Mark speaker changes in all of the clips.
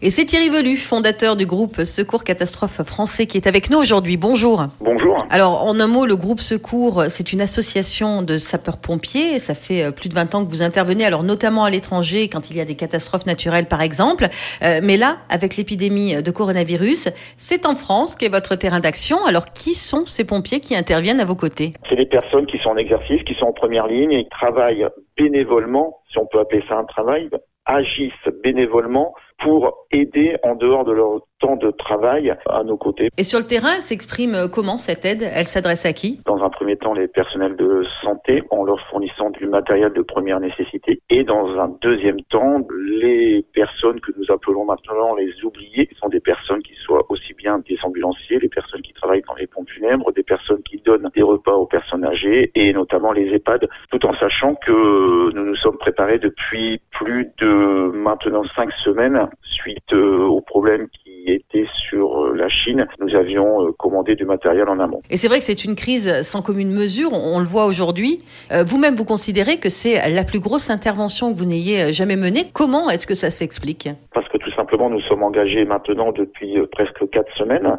Speaker 1: Et c'est Thierry Velu, fondateur du groupe Secours Catastrophe Français, qui est avec nous aujourd'hui. Bonjour.
Speaker 2: Bonjour.
Speaker 1: Alors, en un mot, le groupe Secours, c'est une association de sapeurs-pompiers. Ça fait euh, plus de 20 ans que vous intervenez, alors notamment à l'étranger, quand il y a des catastrophes naturelles, par exemple. Euh, mais là, avec l'épidémie de coronavirus, c'est en France qu'est votre terrain d'action. Alors, qui sont ces pompiers qui interviennent à vos côtés?
Speaker 2: C'est des personnes qui sont en exercice, qui sont en première ligne et qui travaillent bénévolement, si on peut appeler ça un travail, agissent bénévolement pour aider en dehors de leur temps de travail à nos côtés.
Speaker 1: Et sur le terrain, elle s'exprime comment cette aide? Elle s'adresse à qui?
Speaker 2: Dans un premier les personnels de santé en leur fournissant du matériel de première nécessité. Et dans un deuxième temps, les personnes que nous appelons maintenant les oubliés sont des personnes qui soient aussi bien des ambulanciers, les personnes qui travaillent dans les pompes funèbres, des personnes qui donnent des repas aux personnes âgées et notamment les EHPAD, tout en sachant que nous nous sommes préparés depuis plus de maintenant cinq semaines suite euh, aux problèmes qui étaient sur euh, Chine. Nous avions euh, commandé du matériel en amont.
Speaker 1: Et c'est vrai que c'est une crise sans commune mesure, on le voit aujourd'hui. Vous-même, vous considérez que c'est la plus grosse intervention que vous n'ayez jamais menée. Comment est-ce que ça s'explique?
Speaker 2: Parce que tout simplement, nous sommes engagés maintenant depuis presque quatre semaines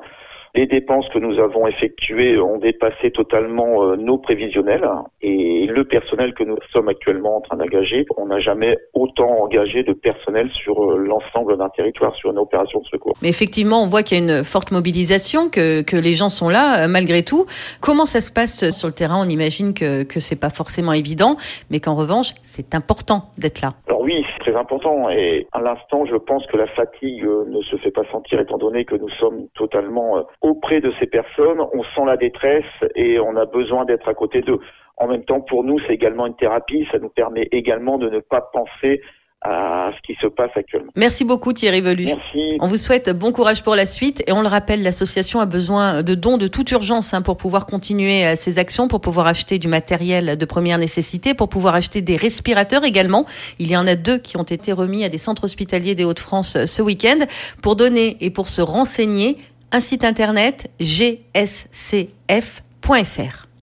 Speaker 2: les dépenses que nous avons effectuées ont dépassé totalement euh, nos prévisionnels et le personnel que nous sommes actuellement en train d'engager, on n'a jamais autant engagé de personnel sur euh, l'ensemble d'un territoire sur une opération de secours.
Speaker 1: Mais effectivement, on voit qu'il y a une forte mobilisation, que, que les gens sont là euh, malgré tout. Comment ça se passe sur le terrain? On imagine que que c'est pas forcément évident, mais qu'en revanche, c'est important d'être là.
Speaker 2: Alors oui, c'est très important et à l'instant, je pense que la fatigue ne se fait pas sentir étant donné que nous sommes totalement auprès de ces personnes, on sent la détresse et on a besoin d'être à côté d'eux. En même temps, pour nous, c'est également une thérapie. Ça nous permet également de ne pas penser à ce qui se passe actuellement.
Speaker 1: Merci beaucoup Thierry Velu.
Speaker 2: Merci.
Speaker 1: On vous souhaite bon courage pour la suite et on le rappelle, l'association a besoin de dons de toute urgence hein, pour pouvoir continuer euh, ses actions, pour pouvoir acheter du matériel de première nécessité, pour pouvoir acheter des respirateurs également. Il y en a deux qui ont été remis à des centres hospitaliers des Hauts-de-France euh, ce week-end. Pour donner et pour se renseigner, un site internet gscf.fr.